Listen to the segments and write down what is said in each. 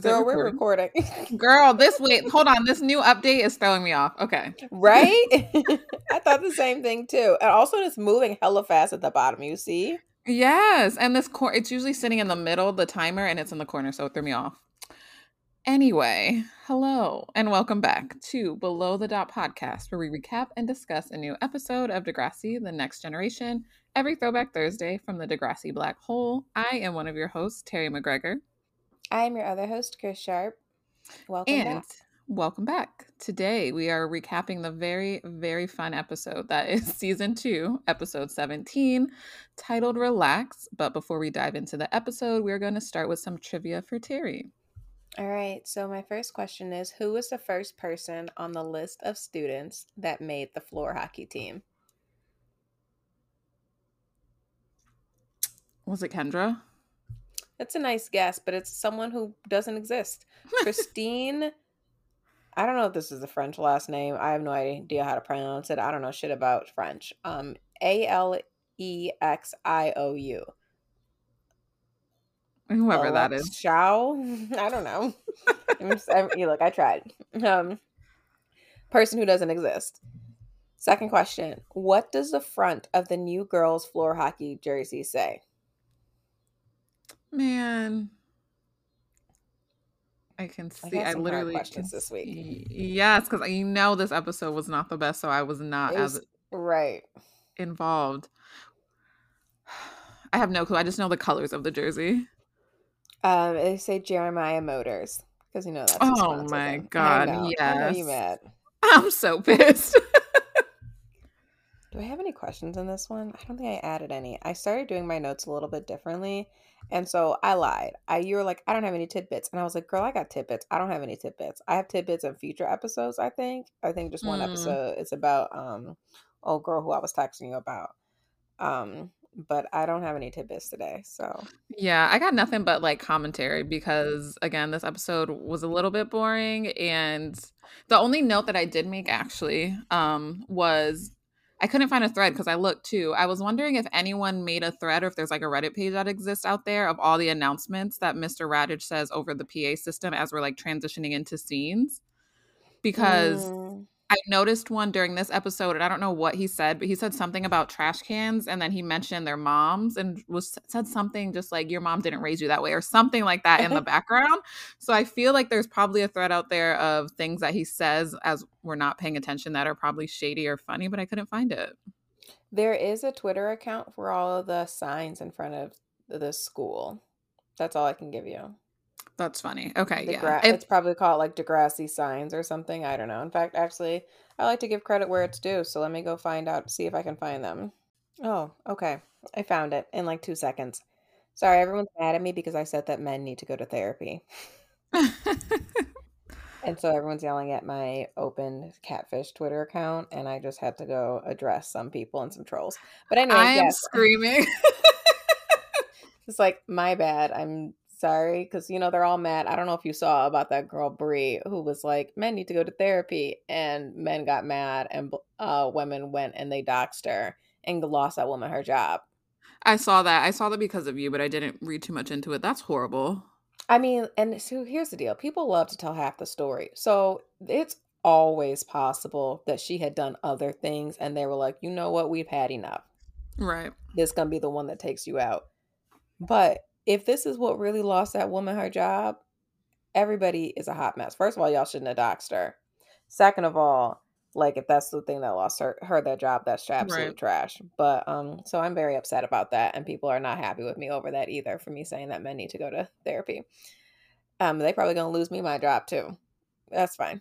Girl, we're recording. Girl, this wait, hold on. This new update is throwing me off. Okay. Right? I thought the same thing too. And also it's moving hella fast at the bottom, you see? Yes. And this cor- it's usually sitting in the middle, the timer, and it's in the corner, so it threw me off. Anyway, hello and welcome back to Below the Dot podcast, where we recap and discuss a new episode of Degrassi, The Next Generation, every Throwback Thursday from the Degrassi Black Hole. I am one of your hosts, Terri McGregor. I am your other host, Chris Sharp. Welcome and back. Welcome back. Today we are recapping the very, very fun episode that is season two, episode 17, titled Relax. But before we dive into the episode, we're going to start with some trivia for Terri. All right. So my first question is who was the first person on the list of students that made the floor hockey team? Was it Kendra? That's a nice guess, but it's someone who doesn't exist. Christine, I don't know if this is a French last name. I have no idea how to pronounce it. I don't know shit about French. Um, A L E X I O U. Whoever that is. Shao? I don't know. I, you look, I tried. Um, person who doesn't exist. Second question: What does the front of the new girls' floor hockey jersey say? Man. I can see. I, I, literally questions this week. Yes, because you know this episode was not the best, so I was not as right. involved. I have no clue. I just know the colors of the jersey. Um, they say Jeremiah Motors because you know that's. Oh my I God, know. I know you yes. mad. I'm so pissed. Do I have any questions in this one? I don't think I added any. I started doing my notes a little bit differently. And so I lied. I you were like, I don't have any tidbits. And I was like, girl, I got tidbits. I don't have any tidbits. I have tidbits in future episodes, I think. I think just one Mm. episode is about um old girl who I was texting you about. Um, but I don't have any tidbits today. So yeah, I got nothing but like commentary because again, this episode was a little bit boring and the only note that I did make actually um was I couldn't find a thread because I looked too. I was wondering if anyone made a thread or if there's like a Reddit page that exists out there of all the announcements that Mr. Raditch says over the PA system as we're like transitioning into scenes. Because Mm, I noticed one during this episode, and I don't know what he said, but he said something about trash cans, and then he mentioned their moms, and was said something just like "your mom didn't raise you that way" or something like that in the background. So I feel like there's probably a thread out there of things that he says as we're not paying attention that are probably shady or funny, but I couldn't find it. there is a Twitter account for all of the signs in front of the school. That's all I can give you. That's funny. Okay, The yeah. it's probably called like Degrassi signs or something. I don't know. In fact, actually, I like to give credit where it's due. So let me go find out, see if I can find them. Oh, okay. I found it in like two seconds. Sorry, everyone's mad at me because I said that men need to go to therapy. And so everyone's yelling at my open catfish Twitter account, and I just had to go address some people and some trolls. But anyway, I am yes, screaming. it's like my bad. I'm sorry because you know they're all mad. I don't know if you saw about that girl Brie who was like, "Men need to go to therapy," and men got mad, and uh, women went and they doxed her and lost that woman her job. I saw that. I saw that because of you, but I didn't read too much into it. That's horrible. I mean, and so here's the deal: people love to tell half the story, so it's always possible that she had done other things, and they were like, "You know what? We've had enough. Right. This gonna be the one that takes you out." But if this is what really lost that woman her job, everybody is a hot mess. First of all, y'all shouldn't have doxed her. Second of all, like if that's the thing that lost her her that job, that's absolute Right. trash. But um, so I'm very upset about that, and people are not happy with me over that either for me saying that men need to go to therapy. Um, they probably gonna lose me my job too. That's fine.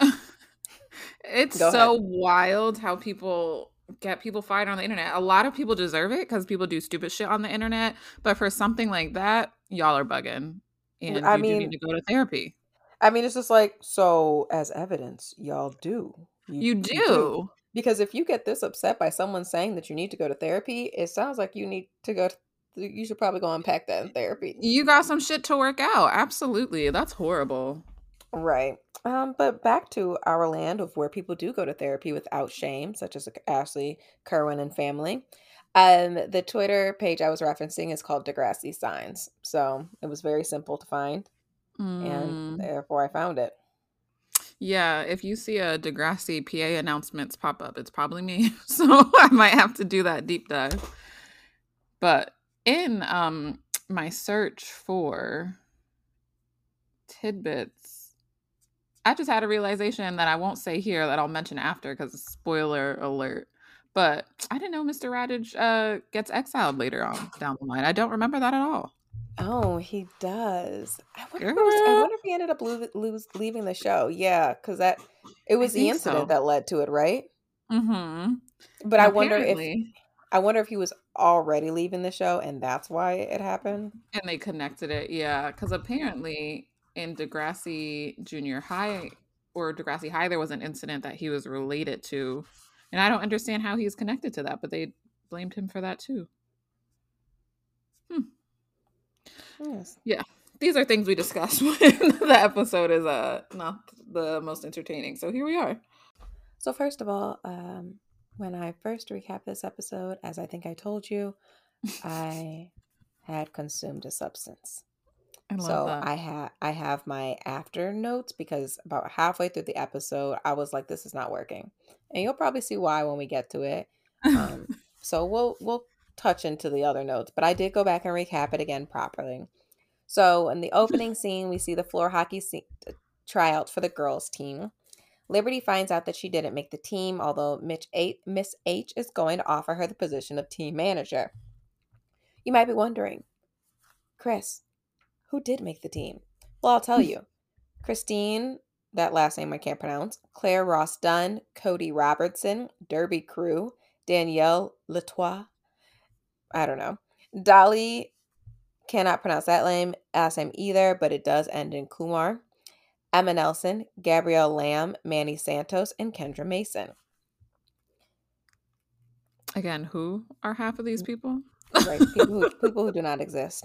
it's so wild how people get people fired on the internet. A lot of people deserve it because people do stupid shit on the internet. But for something like that, y'all are bugging. And I you mean- do need to go to therapy. I mean, it's just like so. As evidence, y'all do. You do. because if you get this upset by someone saying that you need to go to therapy, it sounds like you need to go to you should probably go unpack that in therapy. You got some shit to work out. Absolutely. That's horrible. Right. Um, but back to our land of where people do go to therapy without shame, such as Ashley, Kerwin, and family. Um, the Twitter page I was referencing is called Degrassi Signs. So it was very simple to find, mm. and therefore I found it. Yeah, if you see a Degrassi PA announcements pop up, it's probably me. So I might have to do that deep dive. But in um my search for tidbits, I just had a realization that I won't say here that I'll mention after because spoiler alert. But I didn't know Mr. Raditch uh, gets exiled later on down the line. I don't remember that at all. Oh, he does. I wonder, if, was, I wonder if he ended up lo- lose, leaving the show. Yeah, because that it was the incident so. that led to it, right? Mm-hmm. But I wonder if I wonder if he was already leaving the show and that's why it happened. And they connected it, yeah. Because apparently in Degrassi Junior High or Degrassi High, there was an incident that he was related to, and I don't understand how he's connected to that, but they blamed him for that too. Hmm. Yes. Yeah. These are things we discuss when the episode is uh not the most entertaining. So here we are. So first of all, um when I first recapped this episode, as I think I told you, I had consumed a substance. I so that. I have I have my after notes because about halfway through the episode, I was like, "This is not working," and you'll probably see why when we get to it. Um, so we'll we'll touch into the other notes, but I did go back and recap it again properly. So in the opening scene, we see the floor hockey scene, tryout for the girls team. Liberty finds out that she didn't make the team, although Mitch H- Miss H is going to offer her the position of team manager. You might be wondering, Chris, who did make the team? Well, I'll tell hmm. you. Christine, that last name I can't pronounce, Claire Ross Dunn, Cody Robertson, Derby Crew, Danielle Latois, I don't know, Dolly, cannot pronounce that name, last name either, but it does end in Kumar. Emma Nelson, Gabrielle Lamb, Manny Santos, and Kendra Mason. Again, who are half of these people? right, people who, people who do not exist.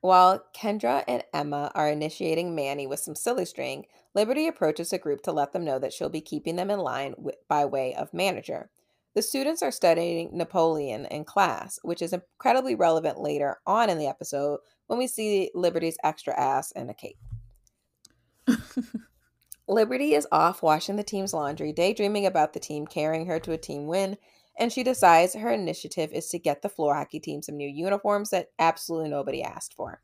While Kendra and Emma are initiating Manny with some silly string, Liberty approaches the group to let them know that she'll be keeping them in line by way of manager. The students are studying Napoleon in class, which is incredibly relevant later on in the episode when we see Liberty's extra ass and a cape. Liberty is off washing the team's laundry, daydreaming about the team carrying her to a team win, and she decides her initiative is to get the floor hockey team some new uniforms that absolutely nobody asked for.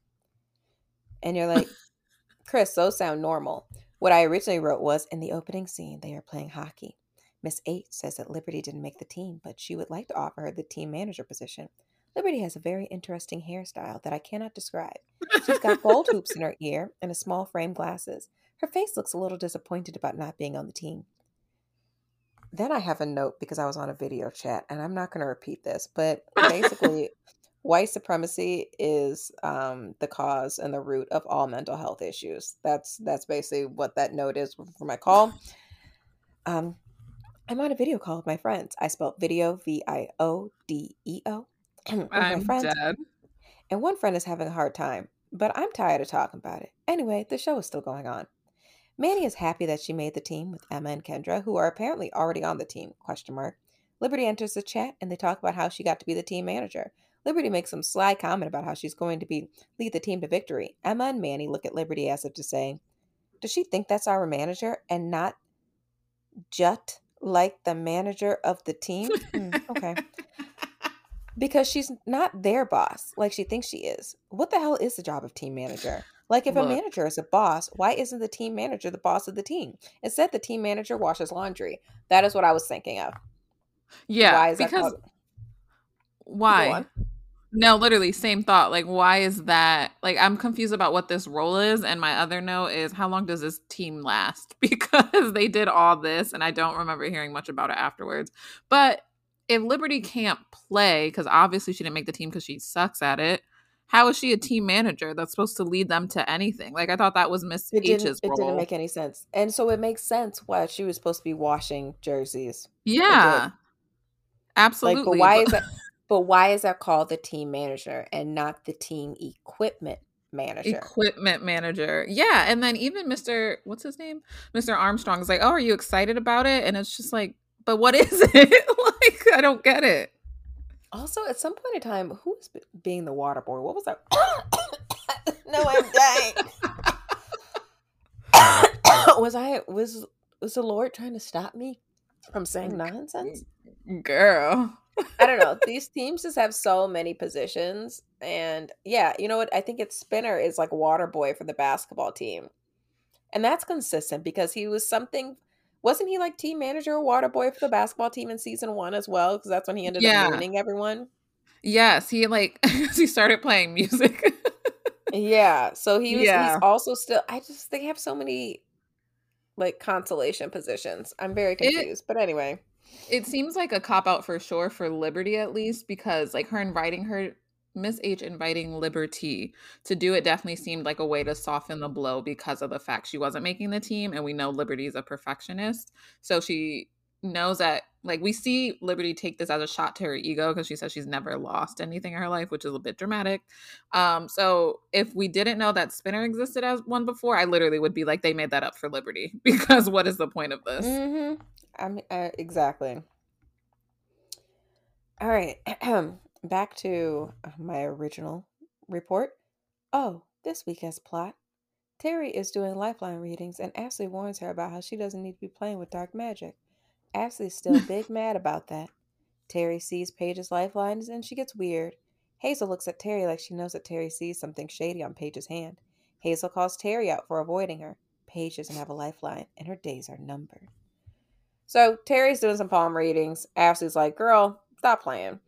And you're like, Chris, those sound normal. What I originally wrote was in the opening scene, they are playing hockey. Miss H says that Liberty didn't make the team, but she would like to offer her the team manager position. Liberty has a very interesting hairstyle that I cannot describe. She's got gold hoops in her ear and a small frame glasses. Her face looks a little disappointed about not being on the team. Then I have a note because I was on a video chat, and I'm not going to repeat this, but basically, white supremacy is um, the cause and the root of all mental health issues. That's that's basically what that note is for my call. Um, I'm on a video call with my friends. I spelled video V I O D E O I'm my friends. Dead. And one friend is having a hard time, but I'm tired of talking about it. Anyway, the show is still going on. Manny is happy that she made the team with Emma and Kendra, who are apparently already on the team. Question mark. Liberty enters the chat and they talk about how she got to be the team manager. Liberty makes some sly comment about how she's going to be lead the team to victory. Emma and Manny look at Liberty as if to say, Does she think that's our manager and not Jut like the manager of the team? Mm, okay. Because she's not their boss like she thinks she is. What the hell is the job of team manager? Like if Look. a manager is a boss, why isn't the team manager the boss of the team? Instead, the team manager washes laundry. That is what I was thinking of. Yeah, why is because that why? No, literally same thought. Like, why is that? Like, I'm confused about what this role is. And my other note is, how long does this team last? Because they did all this, and I don't remember hearing much about it afterwards. But if Liberty can't play, because obviously she didn't make the team because she sucks at it, how is she a team manager that's supposed to lead them to anything? Like I thought that was Miss H's It didn't make any sense, and so it makes sense why she was supposed to be washing jerseys. Yeah, absolutely. Like, but why is that? But why is that called the team manager and not the team equipment manager? Equipment manager. Yeah. And then even Mr. What's his name? Mr. Armstrong is like, Oh, are you excited about it? And it's just like, but what is it? like, I don't get it. Also, at some point in time, who was being the water boy? What was that? no, I'm dying. was I was was the Lord trying to stop me from saying nonsense? Girl. I don't know. These teams just have so many positions. And yeah, you know what? I think it's Spinner is like water boy for the basketball team. And that's consistent because he was something wasn't he like team manager or water boy for the basketball team in season one as well? Because that's when he ended yeah. up ruining everyone. Yes, he like he started playing music. yeah, so he was. Yeah. He's also still. I just they have so many like consolation positions. I'm very confused, it, but anyway, it seems like a cop out for sure for Liberty at least because like her inviting her Miss H inviting Liberty to do it definitely seemed like a way to soften the blow because of the fact she wasn't making the team. And we know Liberty's a perfectionist. So she knows that, like, we see Liberty take this as a shot to her ego because she says she's never lost anything in her life, which is a bit dramatic. Um, so if we didn't know that Spinner existed as one before, I literally would be like, they made that up for Liberty because what is the point of this? Mm-hmm. I mean, uh, exactly. All right. back to uh, my original report. Oh, this week has plot. Terri is doing lifeline readings, and Ashley warns her about how she doesn't need to be playing with dark magic. Ashley's still big mad about that. Terri sees Paige's lifelines and she gets weird. Hazel looks at Terri like she knows that Terri sees something shady on Paige's hand. Hazel calls Terri out for avoiding her. Paige doesn't have a lifeline, and her days are numbered. So Terri's doing some palm readings. Ashley's like, Girl, stop playing.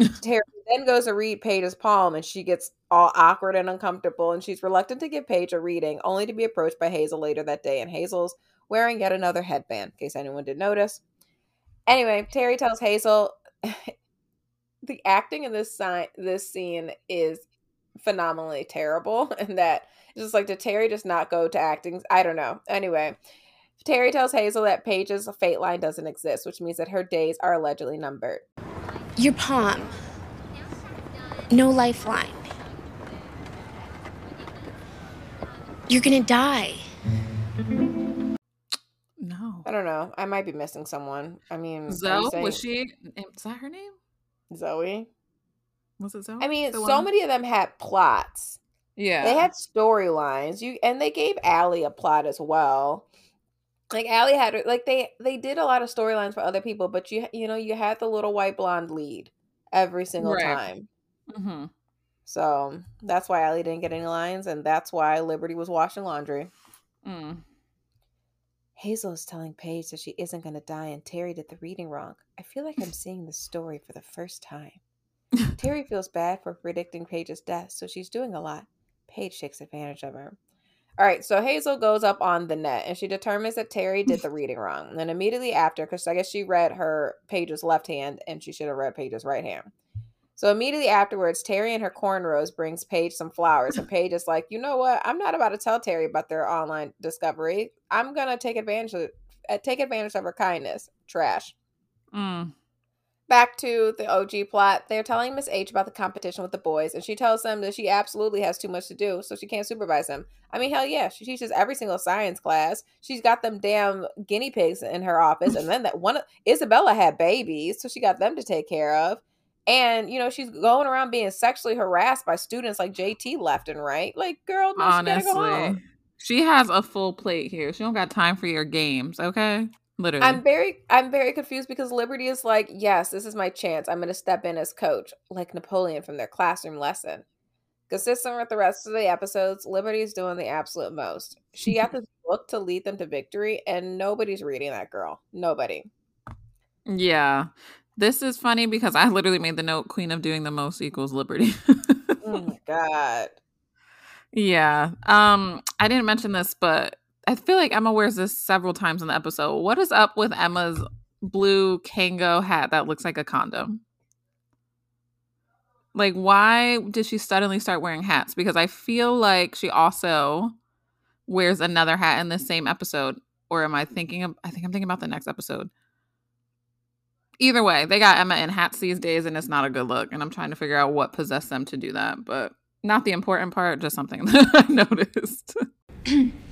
Terri then goes to read Paige's palm and she gets all awkward and uncomfortable and she's reluctant to give Paige a reading, only to be approached by Hazel later that day. And Hazel's wearing yet another headband, in case anyone did notice. Anyway, Terri tells Hazel the acting in this sign this scene is phenomenally terrible and that just like did Terri just not go to acting? I don't know. Anyway, Terri tells Hazel that Paige's fate line doesn't exist, which means that her days are allegedly numbered. Your palm. No lifeline. You're gonna die. No. I don't know. I might be missing someone. I mean, Zoe saying... was she? Is that her name? Zoe. Was it Zoe? I mean, the so one? many of them had plots. Yeah, they had storylines. You and they gave Allie a plot as well like Allie had like they they did a lot of storylines for other people, but you you know you had the little white blonde lead every single right. time. Mm-hmm. So that's why Allie didn't get any lines, and that's why Liberty was washing laundry. Mm. Hazel is telling Paige that she isn't going to die, and Terri did the reading wrong. I feel like I'm seeing this story for the first time. Terri feels bad for predicting Paige's death, so she's doing a lot. Paige takes advantage of her. All right, so Hazel goes up on the net and she determines that Terri did the reading wrong. And then immediately after, because I guess she read her Paige's left hand and she should have read Paige's right hand. So immediately afterwards, Terri and her cornrows brings Paige some flowers. And Paige is like, you know what? I'm not about to tell Terri about their online discovery. I'm gonna take advantage of take advantage of her kindness. Trash. Mm back to the OG plot, they're telling Miss H about the competition with the boys, and she tells them that she absolutely has too much to do, so she can't supervise them. I mean, hell yeah, she teaches every single science class. She's got them damn guinea pigs in her office, and then that one Isabella had babies, so she got them to take care of. And you know, she's going around being sexually harassed by students like JT left and right. Like, girl, no, honestly, go she has a full plate here. She don't got time for your games, okay? Literally. I'm very I'm very confused because Liberty is like, yes, this is my chance. I'm gonna step in as coach, like Napoleon from their classroom lesson. Consistent with the rest of the episodes, Liberty is doing the absolute most. She got this book to lead them to victory, and nobody's reading that girl. Nobody. Yeah. This is funny because I literally made the note Queen of doing the most equals Liberty. oh my god. Yeah. Um, I didn't mention this, but I feel like Emma wears this several times in the episode. What is up with Emma's blue Kangol hat that looks like a condom? Like, why did she suddenly start wearing hats? Because I feel like she also wears another hat in the same episode. Or am I thinking of, I think I'm thinking about the next episode. Either way, they got Emma in hats these days, and it's not a good look. And I'm trying to figure out what possessed them to do that, but not the important part, just something that I noticed.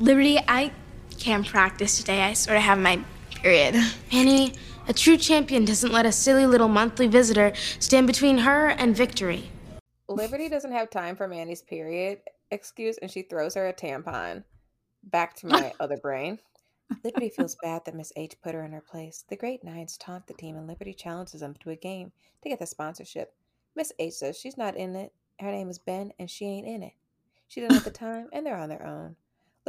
Liberty, I can't practice today. I sort of have my period. Manny, a true champion doesn't let a silly little monthly visitor stand between her and victory. Liberty doesn't have time for Manny's period excuse, and she throws her a tampon. Back to my other brain. Liberty feels bad that Miss H put her in her place. The Great Nines taunt the team, and Liberty challenges them to a game to get the sponsorship. Miss H says she's not in it. Her name is Ben, and she ain't in it. She doesn't have the time, and they're on their own.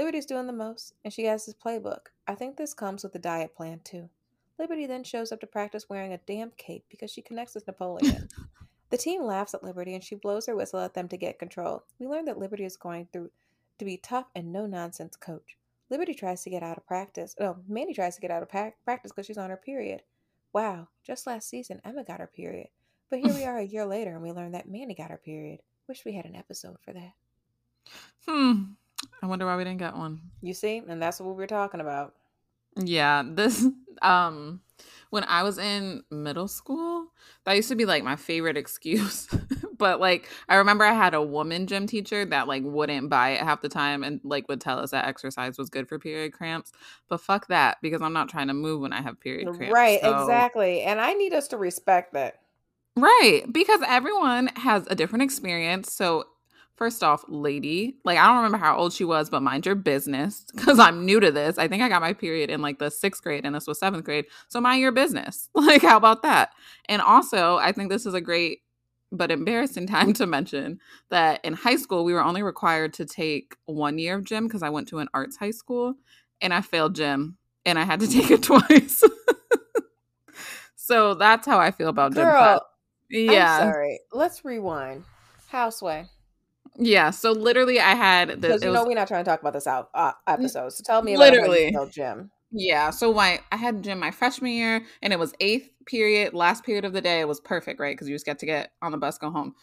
Liberty's doing the most, and she has this playbook. I think this comes with the diet plan, too. Liberty then shows up to practice wearing a damn cape because she connects with Napoleon. the team laughs at Liberty, and she blows her whistle at them to get control. We learn that Liberty is going through to be tough and no nonsense coach. Liberty tries to get out of practice. Oh, Manny tries to get out of pa- practice because she's on her period. Wow, just last season, Emma got her period. But here we are a year later and we learn that Manny got her period. Wish we had an episode for that. Hmm. I wonder why we didn't get one. You see? And that's what we were talking about. Yeah, this um when I was in middle school, that used to be like my favorite excuse. but like I remember I had a woman gym teacher that like wouldn't buy it half the time and like would tell us that exercise was good for period cramps. But fuck that because I'm not trying to move when I have period cramps. Right, so- exactly. And I need us to respect that. Right, because everyone has a different experience. So First off, lady, like I don't remember how old she was, but mind your business because I'm new to this. I think I got my period in like the sixth grade and this was seventh grade. So mind your business. Like, how about that? And also, I think this is a great but embarrassing time to mention that in high school, we were only required to take one year of gym because I went to an arts high school and I failed gym and I had to take it twice. so that's how I feel about gym. class. Yeah. I'm sorry. Let's rewind. Houseway. Yeah. So literally, I had it you was- know we're not trying to talk about this out uh, episode. So tell me about Literally. failed gym. Yeah, so my I had gym my freshman year, and it was eighth period, last period of the day. It was perfect, right? Because you just get to get on the bus, go home.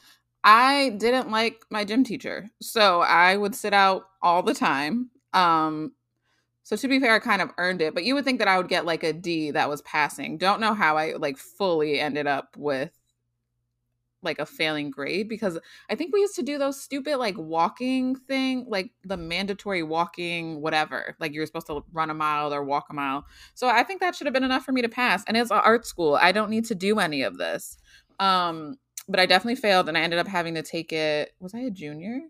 I didn't like my gym teacher, so I would sit out all the time. Um, so to be fair, I kind of earned it, but you would think that I would get like a D that was passing. Don't know how I like fully ended up with like a failing grade because I think we used to do those stupid like walking thing, like the mandatory walking whatever. Like you're supposed to run a mile or walk a mile. So I think that should have been enough for me to pass. And it's art school. I don't need to do any of this. Um but I definitely failed and I ended up having to take it. Was I a junior?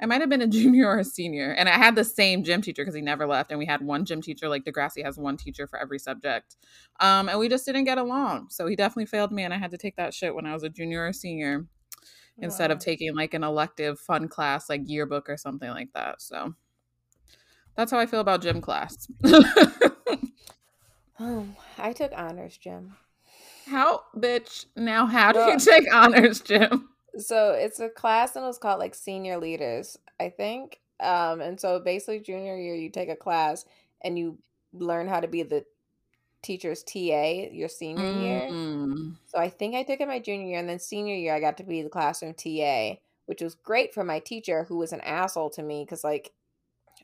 I might have been a junior or a senior. And I had the same gym teacher because he never left. And we had one gym teacher, like Degrassi has one teacher for every subject. Um, and we just didn't get along. So he definitely failed me. And I had to take that shit when I was a junior or senior instead of taking like an elective fun class like yearbook or something like that. So that's how I feel about gym class. Oh, I took honors gym. how, bitch? Now, how do Well- you take honors gym? So it's a class and it was called like senior leaders, I think. Um, and so basically junior year you take a class and you learn how to be the teacher's TA your senior year. Mm. So I think I took it my junior year, and then senior year I got to be the classroom TA, which was great for my teacher who was an asshole to me because like,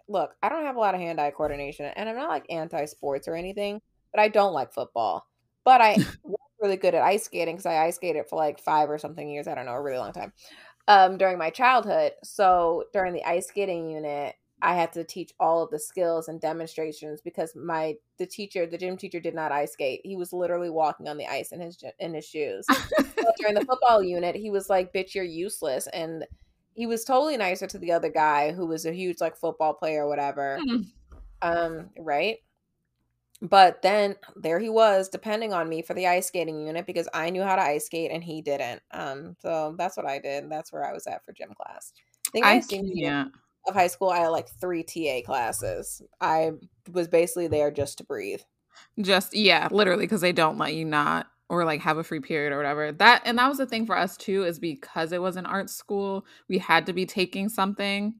look, I don't have a lot of hand-eye coordination, and I'm not like anti-sports or anything, but I don't like football. But I really good at ice skating because I ice skated for like five or something years. I don't know, a really long time. Um, during my childhood, so during the ice skating unit, I had to teach all of the skills and demonstrations because my the teacher, the gym teacher, did not ice skate. He was literally walking on the ice in his in his shoes. During the football unit, he was like, "Bitch, you're useless," and he was totally nicer to the other guy who was a huge like football player or whatever. Hmm. Um, right. But then there he was, depending on me for the ice skating unit because I knew how to ice skate and he didn't. Um, so that's what I did. That's where I was at for gym class. I think I senior year can't. of high school, I had like three TA classes. I was basically there just to breathe. Just yeah, literally because they don't let you not or like have a free period or whatever. That and that was the thing for us too is because it was an art school, we had to be taking something.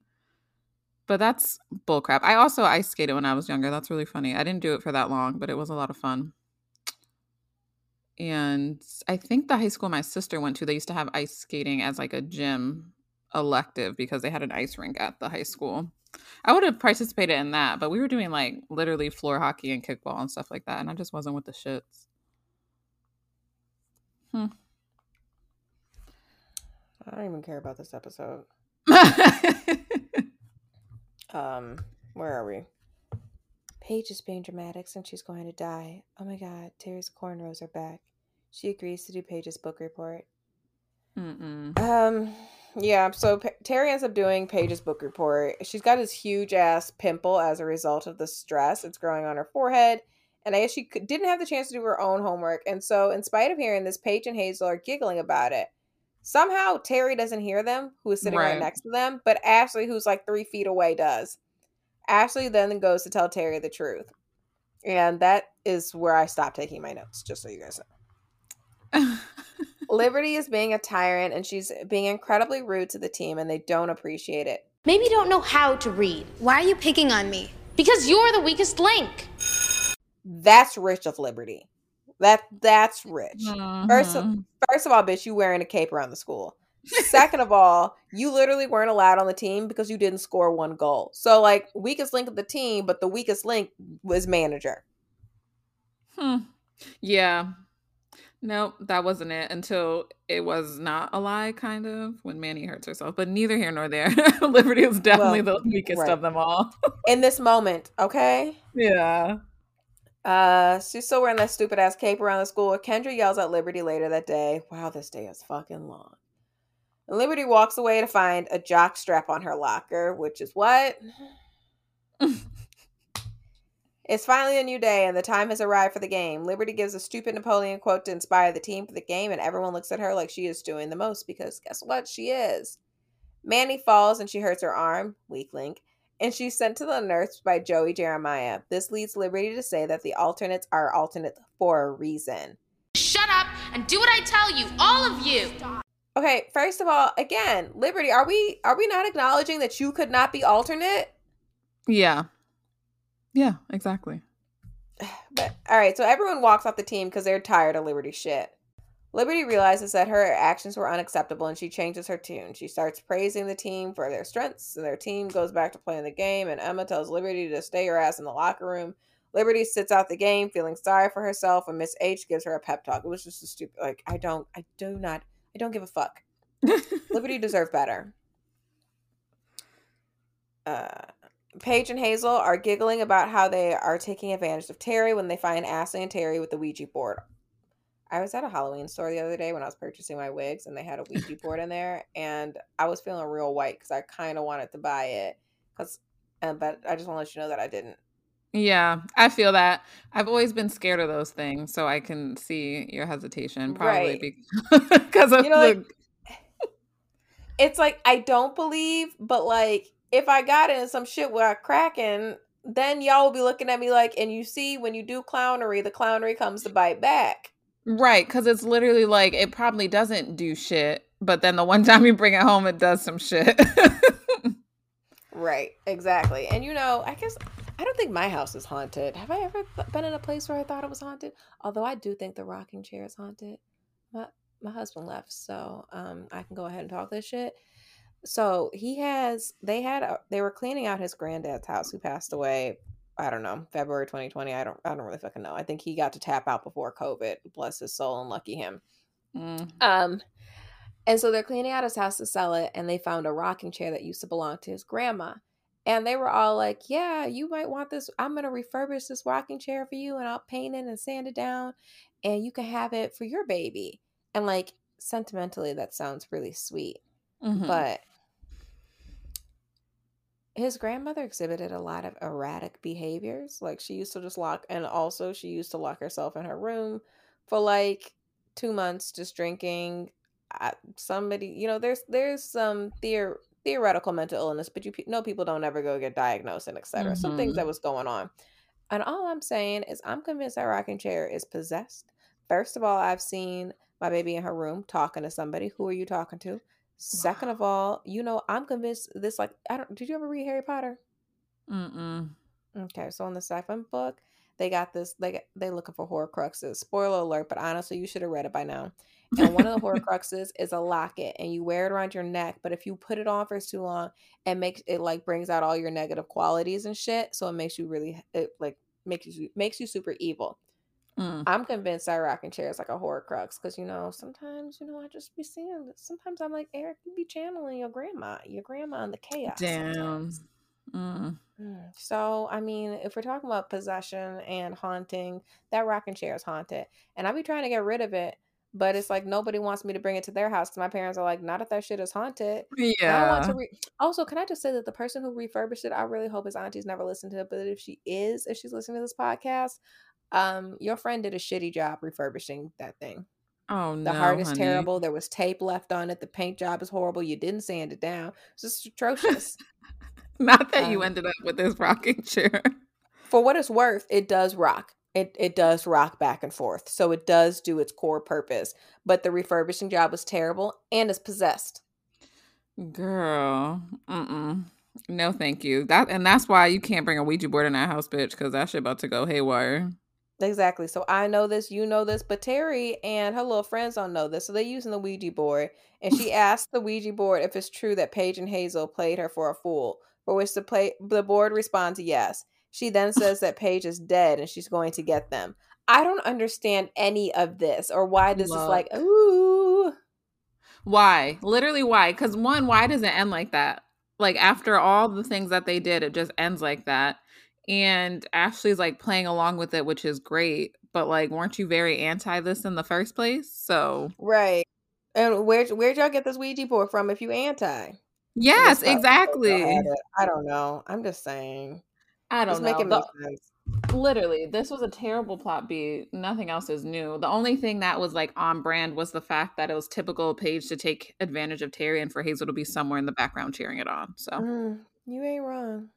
But that's bullcrap. I also ice skated when I was younger. That's really funny. I didn't do it for that long, but it was a lot of fun. And I think the high school my sister went to, they used to have ice skating as like a gym elective because they had an ice rink at the high school. I would have participated in that, but we were doing like literally floor hockey and kickball and stuff like that, and I just wasn't with the shits. Hmm. I don't even care about this episode. um, where are we? Paige is being dramatic since she's going to die. Oh my god, Terri's cornrows are back. She agrees to do Paige's book report. Mm-mm. Um, yeah, so P- Terri ends up doing Paige's book report. She's got this huge ass pimple as a result of the stress. It's growing on her forehead. And I guess she didn't have the chance to do her own homework. And so, in spite of hearing this, Paige and Hazel are giggling about it. Somehow, Terri doesn't hear them, who is sitting right, right next to them, but Ashley, who's like three feet away, does. Ashley then goes to tell Terri the truth. And that is where I stopped taking my notes, just so you guys know. Liberty is being a tyrant and she's being incredibly rude to the team, and they don't appreciate it. Maybe you don't know how to read. Why are you picking on me? Because you're the weakest link. That's rich of Liberty. That that's rich. Mm-hmm. First, of, first of all, bitch, you wearing a cape around the school. Second of all, you literally weren't allowed on the team because you didn't score one goal. So, like, weakest link of the team, but the weakest link was manager. Hmm. Yeah. Nope, that wasn't it until it was not a lie, kind of, when Manny hurts herself. But neither here nor there. Liberty was definitely well, the weakest right. of them all. In this moment, okay? Yeah. Uh, she's still wearing that stupid ass cape around the school. Kendra yells at Liberty later that day. Wow, this day is fucking long. And Liberty walks away to find a jock strap on her locker, which is what? it's finally a new day, and the time has arrived for the game. Liberty gives a stupid Napoleon quote to inspire the team for the game, and everyone looks at her like she is doing the most because guess what? She is. Manny falls and she hurts her arm, weak link, and she's sent to the nurse by Joey Jeremiah. This leads Liberty to say that the alternates are alternates for a reason. Shut up and do what I tell you, all of you. Okay, first of all, again, Liberty, are we are we not acknowledging that you could not be alternate? Yeah. Yeah, exactly. But all right, so everyone walks off the team because they're tired of Liberty shit. Liberty realizes that her actions were unacceptable and she changes her tune. She starts praising the team for their strengths, and their team goes back to playing the game. And Emma tells Liberty to stay her ass in the locker room. Liberty sits out the game, feeling sorry for herself, and Miss H gives her a pep talk. It was just a stupid, like, I don't, I do not I don't give a fuck. Liberty deserve better. Uh, Paige and Hazel are giggling about how they are taking advantage of Terri when they find Ashley and Terri with the Ouija board. I was at a Halloween store the other day when I was purchasing my wigs, and they had a Ouija board in there, and I was feeling real white because I kind of wanted to buy it, because, uh, but I just want to let you know that I didn't. Yeah, I feel that. I've always been scared of those things, so I can see your hesitation probably right. because of you know, the. Like, it's like I don't believe, but like if I got in some shit without cracking, then y'all will be looking at me like, and you see when you do clownery, the clownery comes to bite back. Right, because it's literally like it probably doesn't do shit, but then the one time you bring it home, it does some shit. right, exactly. And you know, I guess I don't think my house is haunted. Have I ever been in a place where I thought it was haunted? Although I do think the rocking chair is haunted. My my husband left, so um, I can go ahead and talk this shit. So he has. They had. A, they were cleaning out his granddad's house, who passed away. I don't know, February 2020. I don't. I don't really fucking know. I think he got to tap out before COVID. Bless his soul and lucky him. Mm. Um, and so they're cleaning out his house to sell it, and they found a rocking chair that used to belong to his grandma. And they were all like, Yeah, you might want this. I'm going to refurbish this rocking chair for you and I'll paint it and sand it down and you can have it for your baby. And like, sentimentally, that sounds really sweet. Mm-hmm. But his grandmother exhibited a lot of erratic behaviors. Like, she used to just lock, and also she used to lock herself in her room for like two months just drinking. somebody, you know, there's there's some theor- theoretical mental illness, but you know people don't ever go get diagnosed and etc. Mm-hmm. Some things mm-hmm. that was going on. And all I'm saying is I'm convinced that rocking chair is possessed. First of all, I've seen my baby in her room talking to somebody. Who are you talking to? Second wow. of all, you know, I'm convinced this like I don't did you ever read Harry Potter? Mm-mm. Okay, so in the second book, they got this they they looking for horcruxes. Spoiler alert, but honestly, you should have read it by now. And one of the horcruxes is a locket, and you wear it around your neck. But if you put it on for too long, it makes it like brings out all your negative qualities and shit. So it makes you really it like makes you makes you super evil. Mm. I'm convinced that rocking chair is like a horcrux because you know sometimes you know I just be seeing sometimes I'm like Eric you be channeling your grandma your grandma in the chaos. Damn. Mm. Mm. So I mean if we're talking about possession and haunting that rocking chair is haunted and I be trying to get rid of it but it's like nobody wants me to bring it to their house because my parents are like, not if that shit is haunted. Yeah. I want to re- also, can I just say that the person who refurbished it, I really hope his auntie's never listened to it. But if she is, if she's listening to this podcast, um, your friend did a shitty job refurbishing that thing. Oh the no. The heart is honey. terrible. There was tape left on it. The paint job is horrible. You didn't sand it down. It's just atrocious. Not that um, you ended up with this rocking chair. For what it's worth, it does rock it it does rock back and forth. So it does do its core purpose. But the refurbishing job was terrible and is possessed. Girl, mm no, thank you. That and that's why you can't bring a Ouija board in that house, bitch, because that shit about to go haywire. Exactly. So I know this, you know this, but Terri and her little friends don't know this. So they're using the Ouija board, and she asked the Ouija board if it's true that Paige and Hazel played her for a fool. For which the play the board responds yes. She then says that Paige is dead and she's going to get them. I don't understand any of this or why this Look. is like, ooh. Why? Literally, why? Because one, why does it end like that? Like, after all the things that they did, it just ends like that. And Ashley's like playing along with it, which is great. But like, weren't you very anti this in the first place? So. Right. And where where'd y'all get this Ouija board from if you anti? Yes, exactly. I don't know. I'm just saying. I don't know. The, literally, this was a terrible plot beat. Nothing else is new. The only thing that was like on brand was the fact that it was typical Paige to take advantage of Terri and for Hazel to be somewhere in the background cheering it on. So mm, you ain't wrong.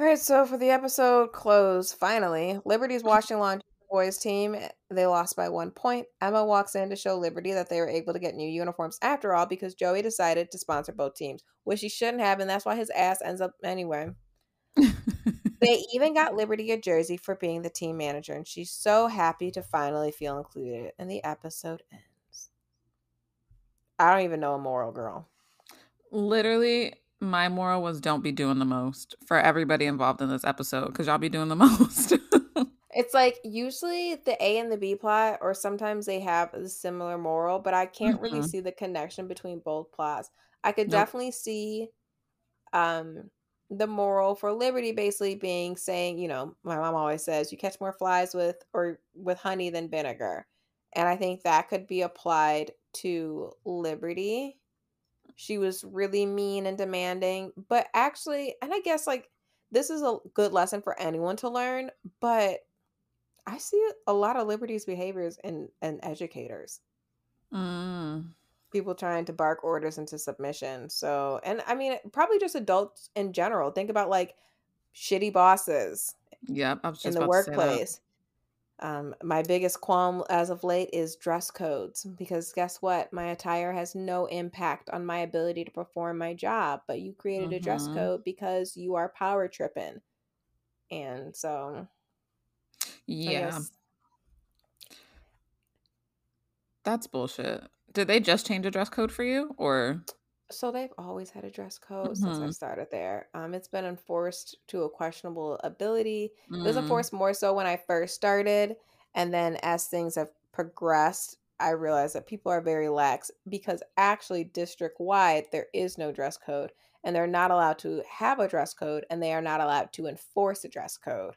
All right, so for the episode close, finally, Liberty's watching launch boys team. They lost by one point. Emma walks in to show Liberty that they were able to get new uniforms after all because Joey decided to sponsor both teams, which he shouldn't have, and that's why his ass ends up anyway. they even got Liberty a jersey for being the team manager, and she's so happy to finally feel included. And the episode ends. I don't even know a moral girl. Literally, my moral was don't be doing the most for everybody involved in this episode because y'all be doing the most. It's like usually the A and the B plot, or sometimes they have a similar moral, but I can't mm-hmm. really see the connection between both plots. I could nope. definitely see um the moral for Liberty basically being saying, you know, my mom always says you catch more flies with or with honey than vinegar. And I think that could be applied to Liberty. She was really mean and demanding, but actually, and I guess like this is a good lesson for anyone to learn, but I see a lot of Liberty's behaviors in, in educators. Mm. People trying to bark orders into submission. So, and I mean, probably just adults in general. Think about like shitty bosses. Yep, in the workplace. Um, my biggest qualm as of late is dress codes because guess what? My attire has no impact on my ability to perform my job. But you created mm-hmm. a dress mm-hmm. code because you are power tripping, and so yeah. That's bullshit. Did they just change a dress code for you or so they've always had a dress code mm-hmm. since I mm-hmm. started there. Um, it's been enforced to a questionable ability. It was mm-hmm. enforced more so when I first started, and then as things have progressed, I realized that people are very lax because actually district wide there is no dress code, and they're not allowed to have a dress code, and they are not allowed to enforce a dress code.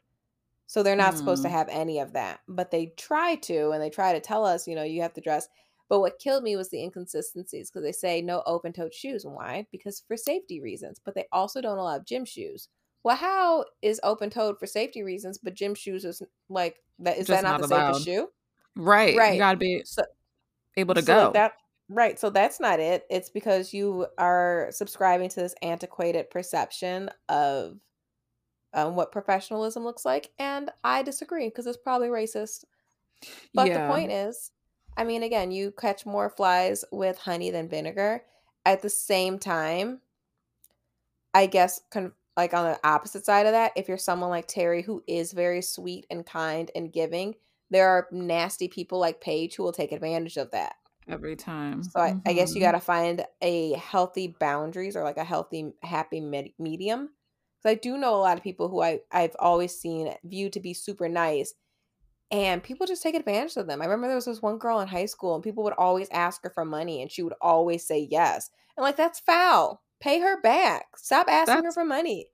So they're not supposed to mm. have any of that. But they try to, and they try to tell us, you know, you have to dress. But what killed me was the inconsistencies because they say no open toed shoes. Why? Because for safety reasons. But they also don't allow gym shoes. Well, how is open toed for safety reasons, but gym shoes is like that? Is Just that not, not the allowed. safest shoe? Right. Right. You got to be so, able to so go. Like that right. So that's not it. It's because you are subscribing to this antiquated perception of um, what professionalism looks like, and I disagree because it's probably racist. But yeah. the point is, I mean, again, you catch more flies with honey than vinegar. At the same time, I guess, con- like on the opposite side of that, if you're someone like Terri who is very sweet and kind and giving, there are nasty people like Paige who will take advantage of that every time. So I, mm-hmm. I guess you mm-hmm. got to find a healthy boundaries or like a healthy, happy medium Because I do know a lot of people who I, I've always seen viewed to be super nice and people just take advantage of them. I remember there was this one girl in high school and people would always ask her for money and she would always say yes. And like that's foul. Pay her back. Stop asking that's, her for money.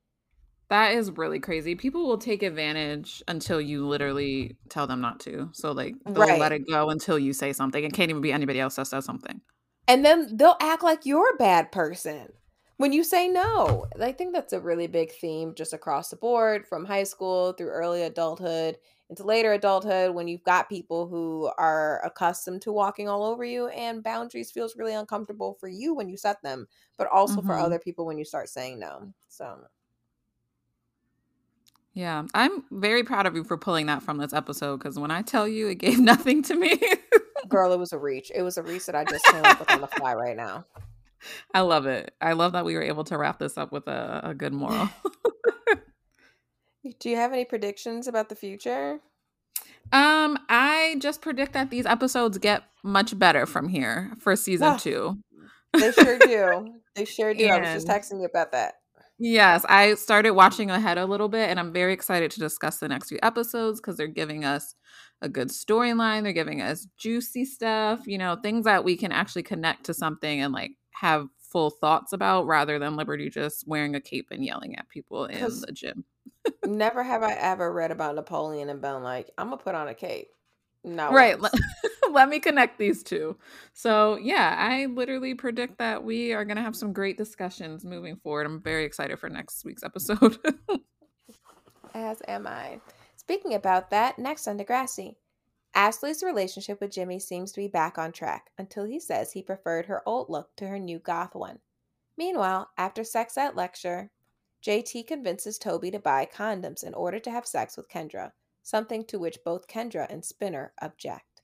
That is really crazy. People will take advantage until you literally tell them not to. So like they'll right. let it go until you say something. It can't even be anybody else that says something. And then they'll act like you're a bad person when you say no. I think that's a really big theme just across the board from high school through early adulthood into later adulthood when you've got people who are accustomed to walking all over you and boundaries feels really uncomfortable for you when you set them, but also mm-hmm. for other people when you start saying no. So yeah, I'm very proud of you for pulling that from this episode because when I tell you it gave nothing to me. Girl, it was a reach. It was a reach that I just came up with on the fly right now. I love it. I love that we were able to wrap this up with a, a good moral. Do you have any predictions about the future? Um, I just predict that these episodes get much better from here for season oh, two. They sure do. They sure do. And I was just texting you about that. Yes, I started watching ahead a little bit, and I'm very excited to discuss the next few episodes because they're giving us a good storyline. They're giving us juicy stuff, you know, things that we can actually connect to something and like have full thoughts about rather than Liberty just wearing a cape and yelling at people in the gym. Never have I ever read about Napoleon and been like, I'm gonna put on a cape. No. Right. Let, let me connect these two. So, yeah, I literally predict that we are to have some great discussions moving forward. I'm very excited for next week's episode. As am I. Speaking about that, next on Degrassi. Ashley's relationship with Jimmy seems to be back on track until he says he preferred her old look to her new goth one. Meanwhile, after sex ed lecture, JT convinces Toby to buy condoms in order to have sex with Kendra, something to which both Kendra and Spinner object.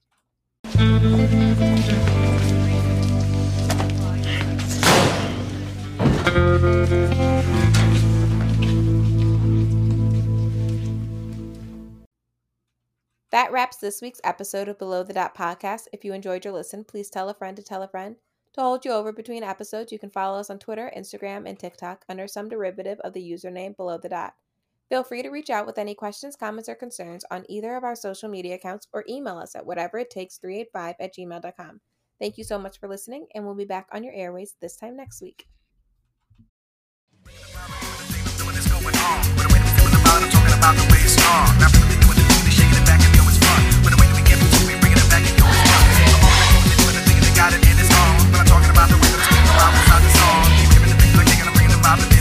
That wraps this week's episode of Below the Dot podcast. If you enjoyed your listen, please tell a friend to tell a friend. To hold you over between episodes, you can follow us on Twitter, Instagram, and TikTok under some derivative of the username below the dot. Feel free to reach out with any questions, comments, or concerns on either of our social media accounts or email us at whatever it takes 385 at gmail.com. Thank you so much for listening, and we'll be back on your airways this time next week. got it I'm talking about the way that it's about. Inside the song, keep giving the things I can, and I'm bringing the.